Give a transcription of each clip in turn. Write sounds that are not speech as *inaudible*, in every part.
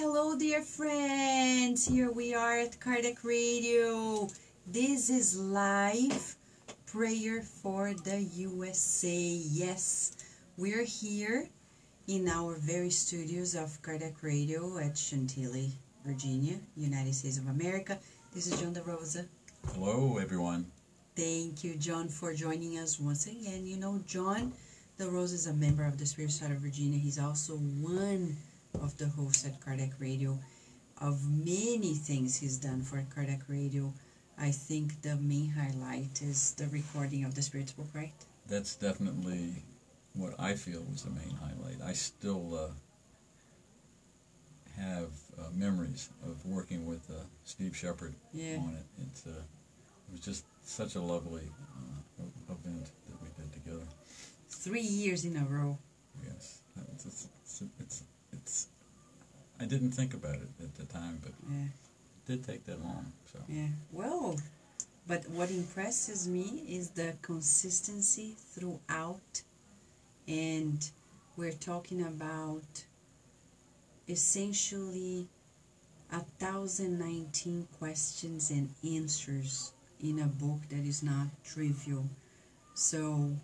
Hello, dear friends. Here we are at Kardec Radio. This is live prayer for the USA. Yes, we're here in our very studios of Kardec Radio at Chantilly, Virginia, United States of America. This is John DeRosa. Hello, everyone. Thank you, John, for joining us once again. You know, John DeRosa is a member of the Spirit Side of Virginia. He's also one of the hosts at Kardec Radio. Of many things he's done for Kardec Radio, I think the main highlight is the recording of the Spirit's book, right? That's definitely what I feel was the main highlight. I still uh, have uh, memories of working with uh, Steve Shepard Yeah. on it. It's, uh, it was just such a lovely uh, event that we did together. Three years in a row. Yes, it's, it's, it's, it's, it's I didn't think about it at the time, but Yeah. it did take that long. So Yeah, well, but what impresses me is the consistency throughout, and we're talking about essentially a thousand nineteen questions and answers in a book that is not trivial. So,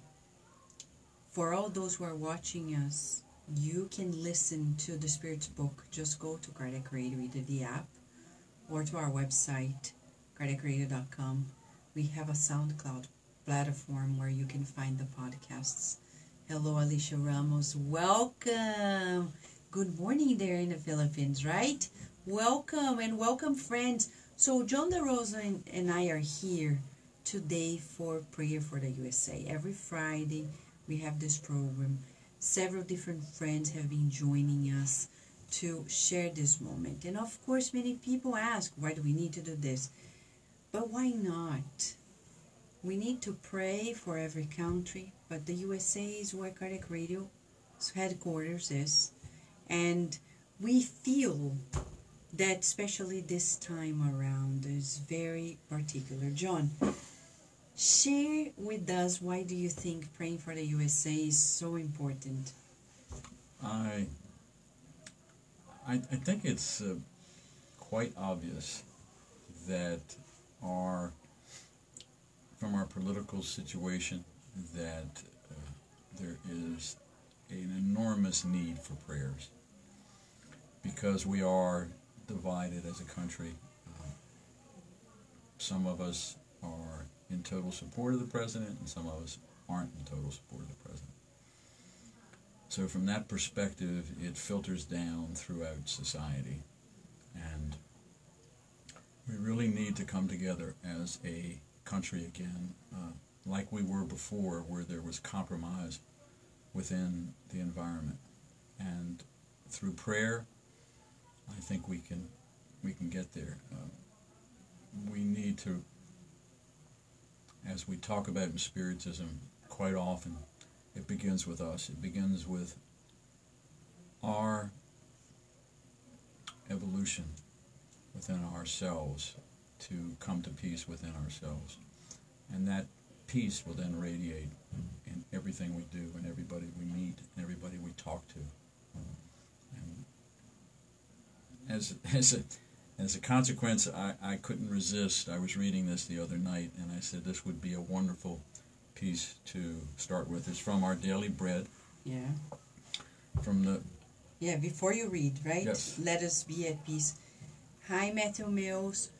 for all those who are watching us, you can listen to the Spirit's book. Just go to Kardec Radio, either the app or to our website, kardecradio.com. We have a SoundCloud platform where you can find the podcasts. Hello, Alicia Ramos. Welcome. Good morning there in the Philippines, right? Welcome and welcome, friends. So, John DeRosa and, and I are here today for Prayer for the USA. Every Friday, we have this program. Several different friends have been joining us to share this moment. And of course, many people ask, why do we need to do this? But why not? We need to pray for every country, but the USA is where Kardec Radio's headquarters is. And we feel that, especially this time around, is very particular. John, share with us why do you think praying for the USA is so important? I I, I think it's uh, quite obvious that our from our political situation that uh, there is an enormous need for prayers because we are divided as a country. Uh, some of us are in total support of the president, and some of us aren't in total support of the president. So from that perspective, it filters down throughout society, and we really need to come together as a country again, uh, like we were before, where there was compromise within the environment, and through prayer, I think we can we can get there. Uh, we need to, as we talk about in Spiritism, quite often it begins with us. It begins with our evolution within ourselves to come to peace within ourselves. And that peace will then radiate in everything we do and everybody we meet and everybody we talk to. And as, *laughs* as, a, as a consequence, I, I couldn't resist. I was reading this the other night and I said this would be a wonderful piece to start with. It's from Our Daily Bread, Yeah. from the Yeah, before you read, right? Yes. Let us be at peace. Hi, Matthew Mills.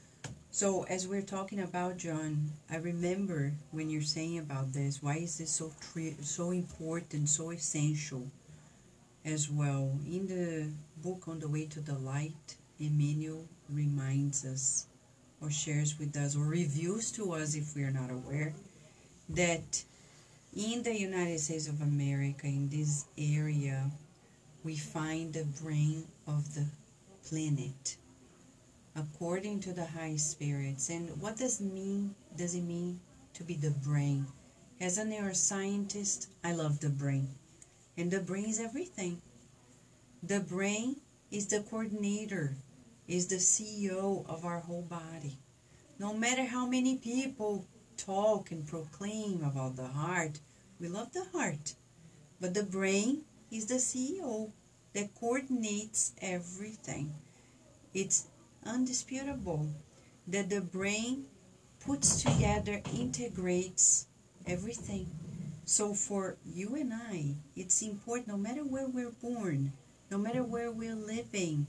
So, as we're talking about John, I remember when you're saying about this, why is this so tri- so important, so essential as well? In the book On the Way to the Light, Emmanuel reminds us or shares with us or reviews to us if we are not aware that in the United States of America, in this area, we find the brain of the planet according to the high spirits. And what does mean does it mean to be the brain? As a neuroscientist, I love the brain. And the brain is everything. The brain is the coordinator, is the CEO of our whole body. No matter how many people talk and proclaim about the heart, we love the heart. But the brain is the CEO that coordinates everything. It's undisputable that the brain puts together, integrates everything. So for you and I, it's important no matter where we're born, no matter where we're living,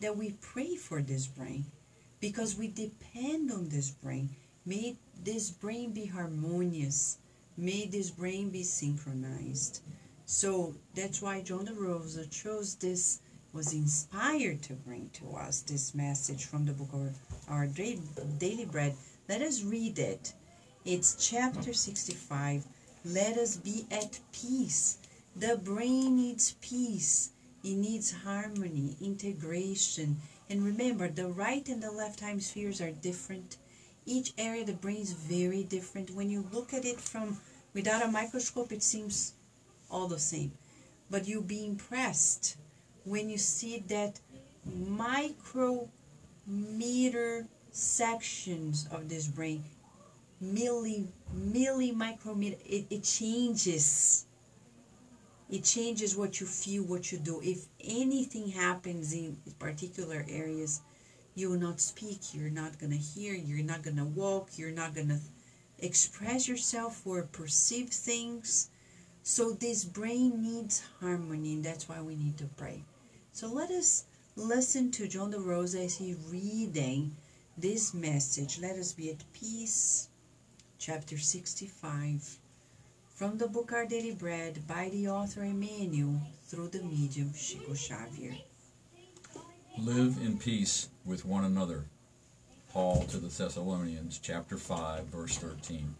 that we pray for this brain because we depend on this brain. May this brain be harmonious. May this brain be synchronized. So that's why John DeRosa chose this, was inspired to bring to us this message from the book of our daily bread. Let us read it. It's chapter 65. Let us be at peace. The brain needs peace. It needs harmony, integration. And remember, the right and the left hemispheres are different. Each area of the brain is very different. When you look at it from without a microscope, it seems all the same. But you'll be impressed when you see that micrometer sections of this brain, milli, milli micrometer, it, it changes. It changes what you feel, what you do. If anything happens in particular areas, you will not speak, you're not going to hear, you're not going to walk, you're not going to express yourself or perceive things so this brain needs harmony, and that's why we need to pray. So let us listen to John DeRosa as he reading this message. Let us be at peace. Chapter 65 from the book Our Daily Bread by the author Emmanuel through the medium Chico Xavier. Live in peace with one another. Paul to the Thessalonians, chapter 5, verse 13.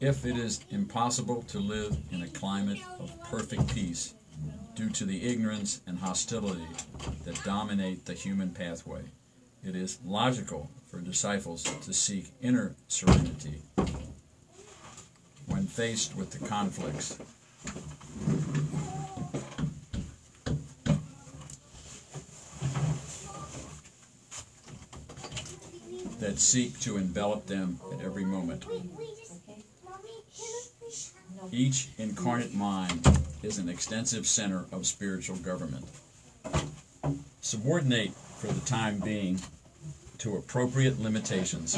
If it is impossible to live in a climate of perfect peace due to the ignorance and hostility that dominate the human pathway, it is logical for disciples to seek inner serenity when faced with the conflicts that seek to envelop them at every moment. Each incarnate mind is an extensive center of spiritual government. Subordinate for the time being to appropriate limitations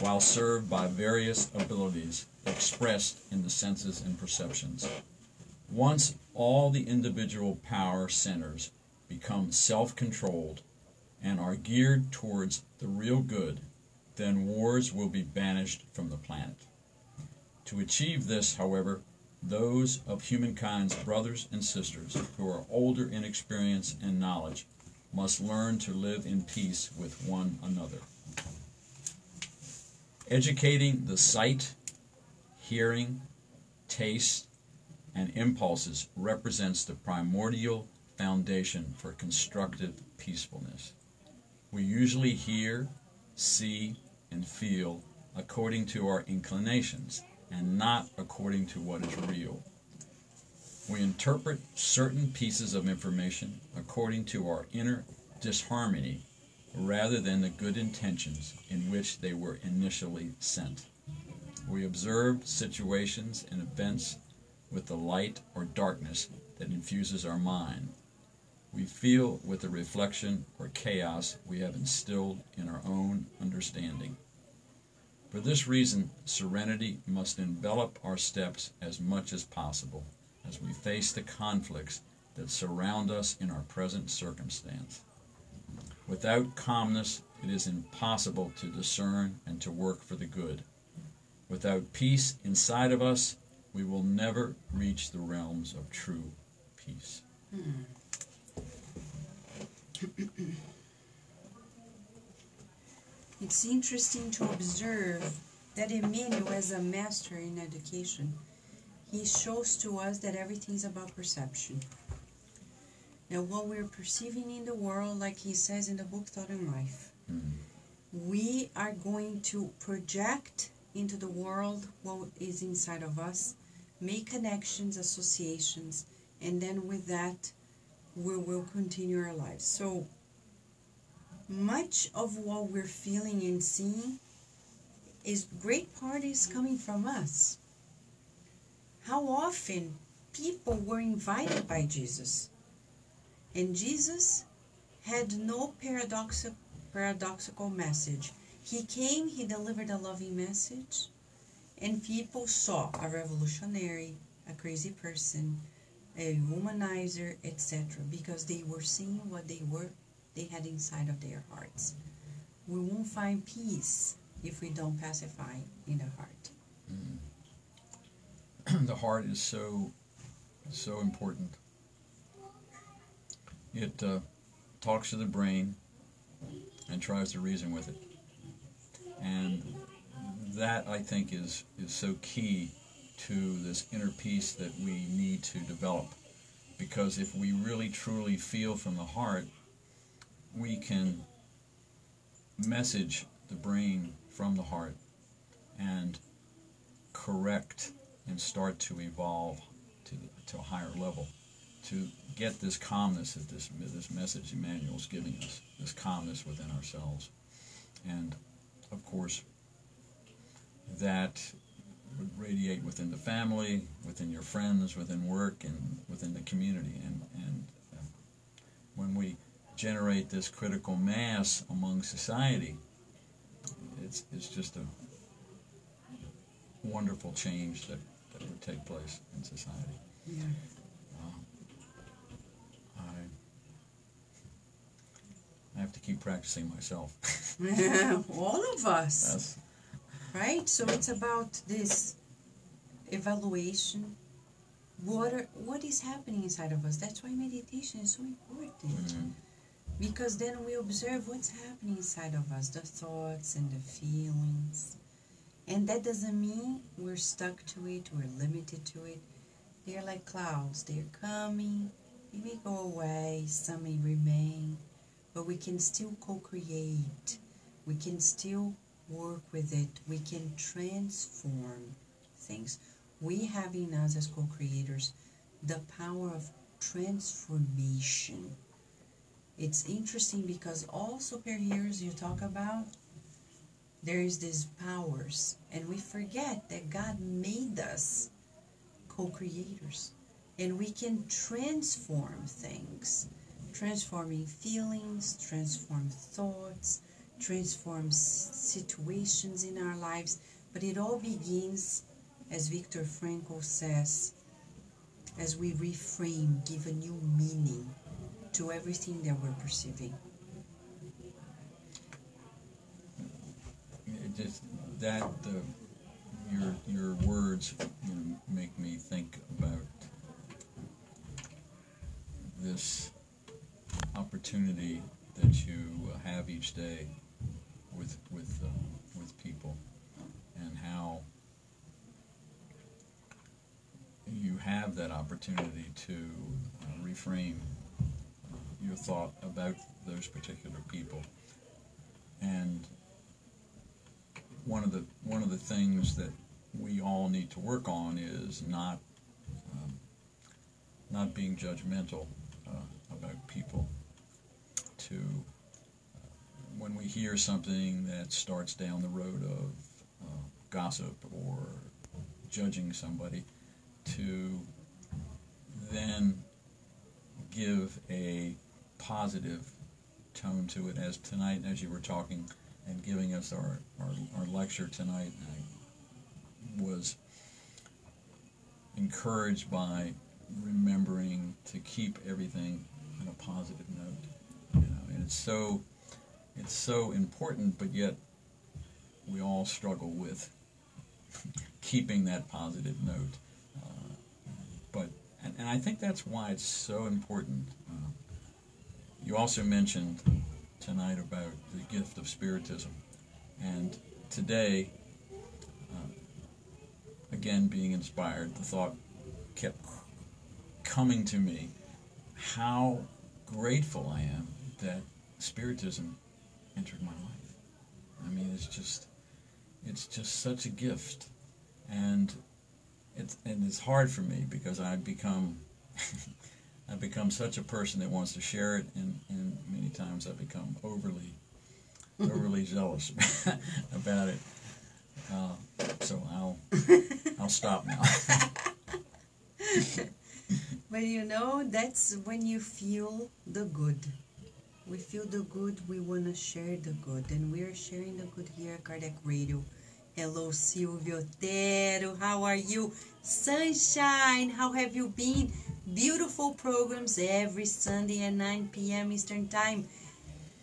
while served by various abilities expressed in the senses and perceptions. Once all the individual power centers become self controlled and are geared towards the real good, then wars will be banished from the planet. To achieve this, however, those of humankind's brothers and sisters who are older in experience and knowledge must learn to live in peace with one another. Educating the sight, hearing, taste, and impulses represents the primordial foundation for constructive peacefulness. We usually hear, see, and feel according to our inclinations and not according to what is real. We interpret certain pieces of information according to our inner disharmony rather than the good intentions in which they were initially sent. We observe situations and events with the light or darkness that infuses our mind. We feel with the reflection or chaos we have instilled in our own understanding. For this reason, serenity must envelop our steps as much as possible as we face the conflicts that surround us in our present circumstance. Without calmness, it is impossible to discern and to work for the good. Without peace inside of us, we will never reach the realms of true peace. Hmm. *clears throat* It's interesting to observe that Emmanuel, as a master in education, he shows to us that everything is about perception. Now, what we're perceiving in the world, like he says in the book Thought and Life, mm-hmm. we are going to project into the world what is inside of us, make connections, associations, and then with that, we will continue our lives. So, much of what we're feeling and seeing is great part is coming from us. How often people were invited by Jesus And Jesus had no paradoxical paradoxical message. He came, he delivered a loving message, and people saw a revolutionary, a crazy person, a womanizer, etc., because they were seeing what they were they had inside of their hearts. We won't find peace if we don't pacify in the heart. Mm. *clears throat* the heart is so so important. It uh, talks to the brain and tries to reason with it. And that I think is is so key to this inner peace that we need to develop. Because if we really truly feel from the heart, we can message the brain from the heart and correct and start to evolve to, to a higher level to get this calmness that this, this message Emmanuel is giving us, this calmness within ourselves. And of course, that would radiate within the family, within your friends, within work, and within the community. And, and uh, when we generate this critical mass among society, it's, it's just a wonderful change that, that would take place in society. Yeah. I, have to keep practicing myself. *laughs* All of us. Yes. Right? So it's about this evaluation. What are, what is happening inside of us? That's why meditation is so important. Mhm. Because then we observe what's happening inside of us, the thoughts and the feelings. And that doesn't mean we're stuck to it, we're limited to it. They're like clouds, they're coming, they may go away, some may remain, but we can still co create, we can still work with it, we can transform things. We have in us as co creators the power of transformation. It's interesting because all superheroes you talk about, there is these powers, and we forget that God made us co-creators, and we can transform things, transforming feelings, transform thoughts, transform situations in our lives. But it all begins, as Viktor Frankl says, as we reframe, give a new meaning to everything that we're perceiving. It just that the your your words you know, make me think about this opportunity that you have each day with with uh, with people and how you have that opportunity to uh, reframe your thought about those particular people. And one of the one of the things that we all need to work on is not um, not being judgmental people. To uh, when we hear something that starts down the road of uh, gossip or judging somebody, to then give a positive tone to it. As tonight, as you were talking and giving us our, our, our lecture tonight, I was encouraged by remembering to keep everything a positive note. You know, and it's so it's so important, but yet we all struggle with *laughs* keeping that positive note. Uh, but and, and I think that's why it's so important. Uh, you also mentioned tonight about the gift of spiritism, and today, uh, again being inspired, the thought kept coming to me how grateful I am that spiritism entered my life. I mean, it's just it's just such a gift, and it's and it's hard for me because I've become *laughs* I've become such a person that wants to share it, and, and many times I become overly overly *laughs* jealous *laughs* about it. Uh, so I'll I'll stop now. But you know, that's when you feel the good. We feel the good, we want to share the good. And we are sharing the good here at Kardec Radio. Hello, Silvio Otero. How are you? Sunshine, how have you been? Beautiful programs every Sunday at 9 p.m. Eastern Time.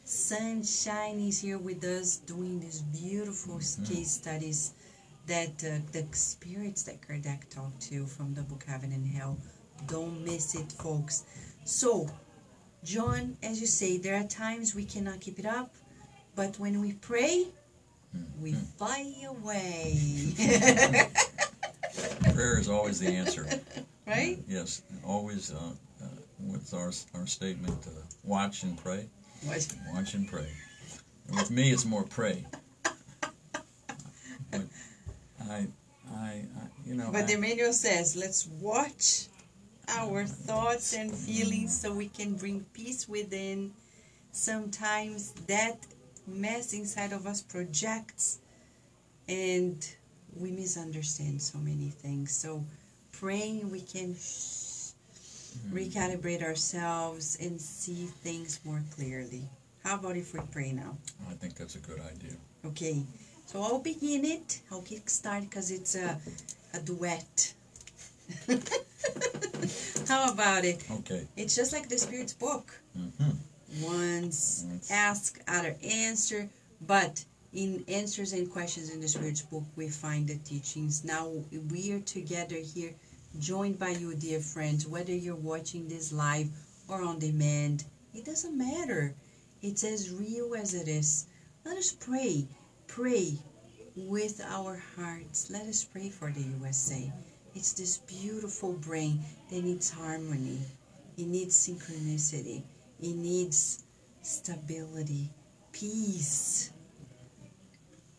Sunshine is here with us doing these beautiful case studies that uh, the spirits that Kardec talked to from the book Heaven and Hell. Don't miss it, folks. So, John, as you say, there are times we cannot keep it up, but when we pray, we fly away. *laughs* Prayer is always the answer. *laughs* right? Yes, always uh, uh, with our, our statement, uh, watch and pray. What? Watch and pray. And with me, it's more pray. *laughs* But I, I, I you know. But I, the manual says, let's watch our thoughts and feelings so we can bring peace within. Sometimes that mess inside of us projects and we misunderstand so many things. So praying we can mm-hmm. recalibrate ourselves and see things more clearly. How about if we pray now? I think that's a good idea. Okay, so I'll begin it. I'll kickstart because it's a, a duet. *laughs* *laughs* How about it? Okay. It's just like the Spirit's book. hmm Once Yes. ask, other answer, but in answers and questions in the Spirit's book, we find the teachings. Now we are together here, joined by you, dear friends, whether you're watching this live or on demand, it doesn't matter. It's as real as it is. Let us pray. Pray with our hearts. Let us pray for the USA. It's this beautiful brain that needs harmony. It needs synchronicity. It needs stability, peace.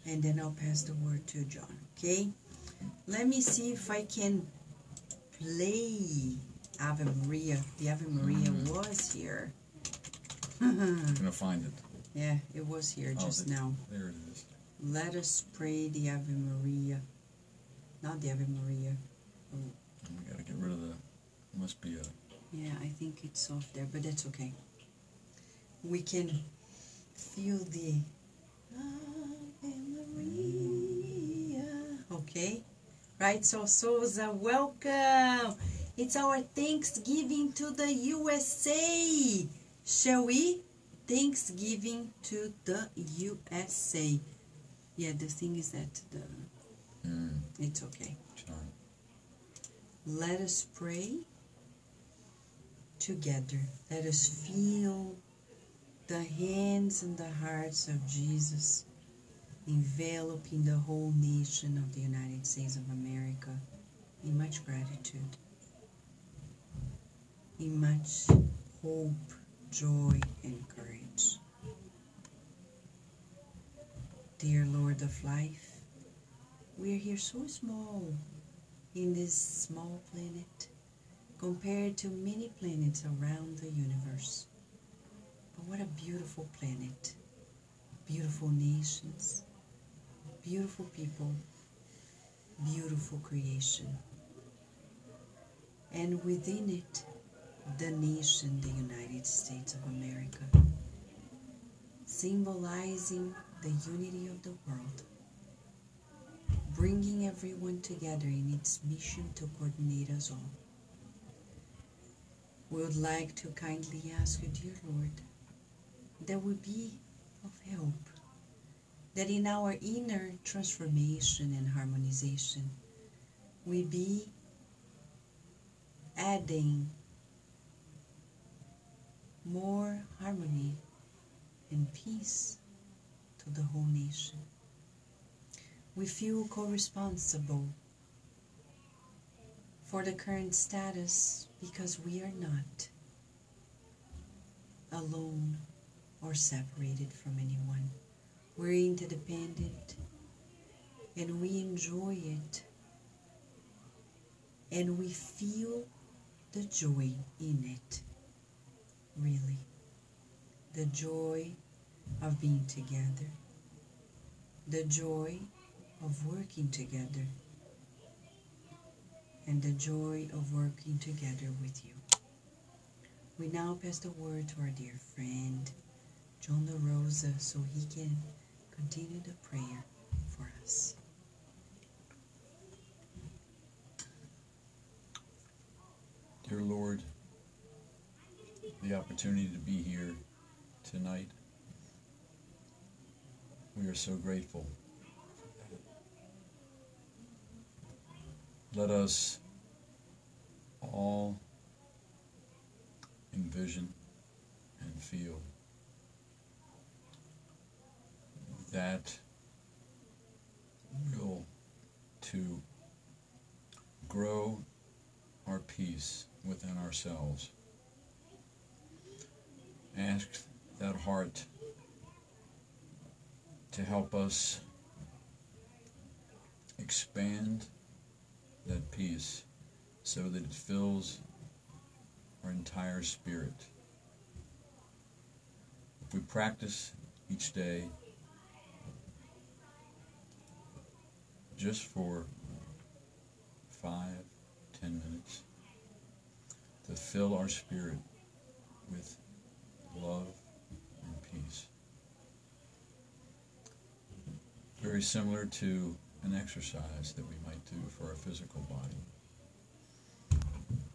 And then I'll pass the word to John, okay? Let me see if I can play Ave Maria. The Ave Maria mm-hmm. was here. I'm gonna find it. yeah, it was here Oh, just now. There it is. Let us pray the Ave Maria. Not the Ave Maria. We gotta get rid of the. Must be a. Yeah, I think it's off there, but that's okay. We can feel the Ave Maria. Okay? Right, so Souza, welcome! It's our Thanksgiving to the USA! Shall we? Thanksgiving to the USA. Yeah, the thing is that the Mm, it's okay. John. Let us pray together. Let us feel the hands and the hearts of Jesus enveloping the whole nation of the United States of America in much gratitude, in much hope, joy, and courage. Dear Lord of life, we are here so small in this small planet compared to many planets around the universe. But what a beautiful planet, beautiful nations, beautiful people, beautiful creation. And within it, the nation, the United States of America, symbolizing the unity of the world bringing everyone together in its mission to coordinate us all. We would like to kindly ask you, dear Lord, that we be of help, that in our inner transformation and harmonization, we be adding more harmony and peace to the whole nation we feel co-responsible for the current status because we are not alone or separated from anyone. We're interdependent and we enjoy it and we feel the joy in it, really. The joy of being together, the joy of working together and the joy of working together with you. We now pass the word to our dear friend, John DeRosa, so he can continue the prayer for us. Dear Lord, the opportunity to be here tonight, we are so grateful. Let us all envision and feel that will to grow our peace within ourselves. Ask that heart to help us expand that peace so that it fills our entire spirit. If we practice each day just for five, ten minutes to fill our spirit with love and peace. Very similar to an exercise that we might do for our physical body.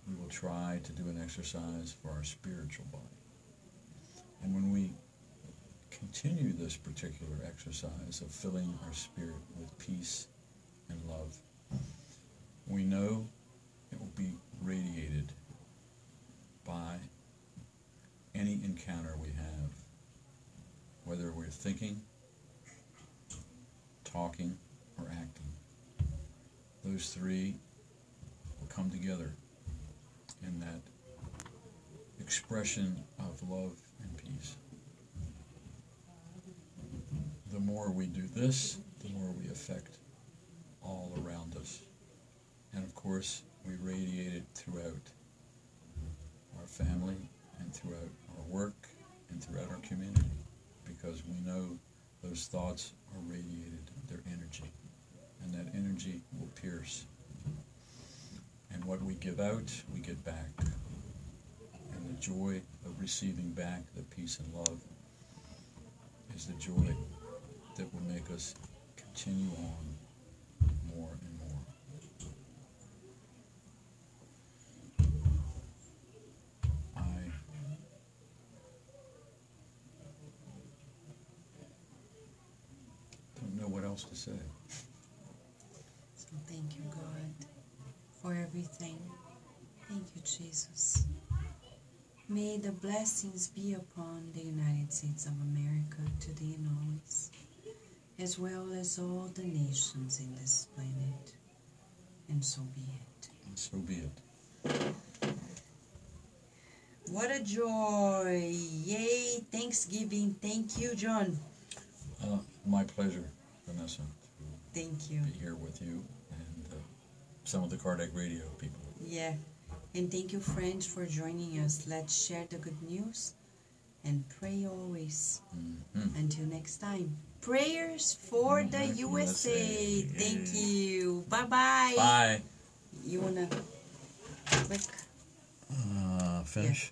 We will try to do an exercise for our spiritual body. And when we continue this particular exercise of filling our spirit with peace and love, we know it will be radiated by any encounter we have, whether we're thinking, talking, or acting. Those three will come together in that expression of love and peace. The more we do this, the more we affect all around us. And of course, we radiate it throughout our family and throughout our work and throughout our community because we know those thoughts are radiated, their energy, and that energy will pierce. And what we give out, we get back. And the joy of receiving back the peace and love is the joy that will make us continue on more and more. I don't know what else to say. So thank you, God, for everything. Thank you, Jesus. May the blessings be upon the United States of America today and always, as well as all the nations in this planet. And so be it. And so be it. What a joy! Yay! Thanksgiving. Thank you, John. Uh, my pleasure, Vanessa, Thank you. be here with you and uh, some of the Kardec Radio people. Yeah. And thank you, friends, for joining us. Let's share the good news and pray always. Mhm. Until next time. Prayers for the Mhm, USA. USA. Thank you. Bye bye. Bye. You wanna quick? Uh, finish.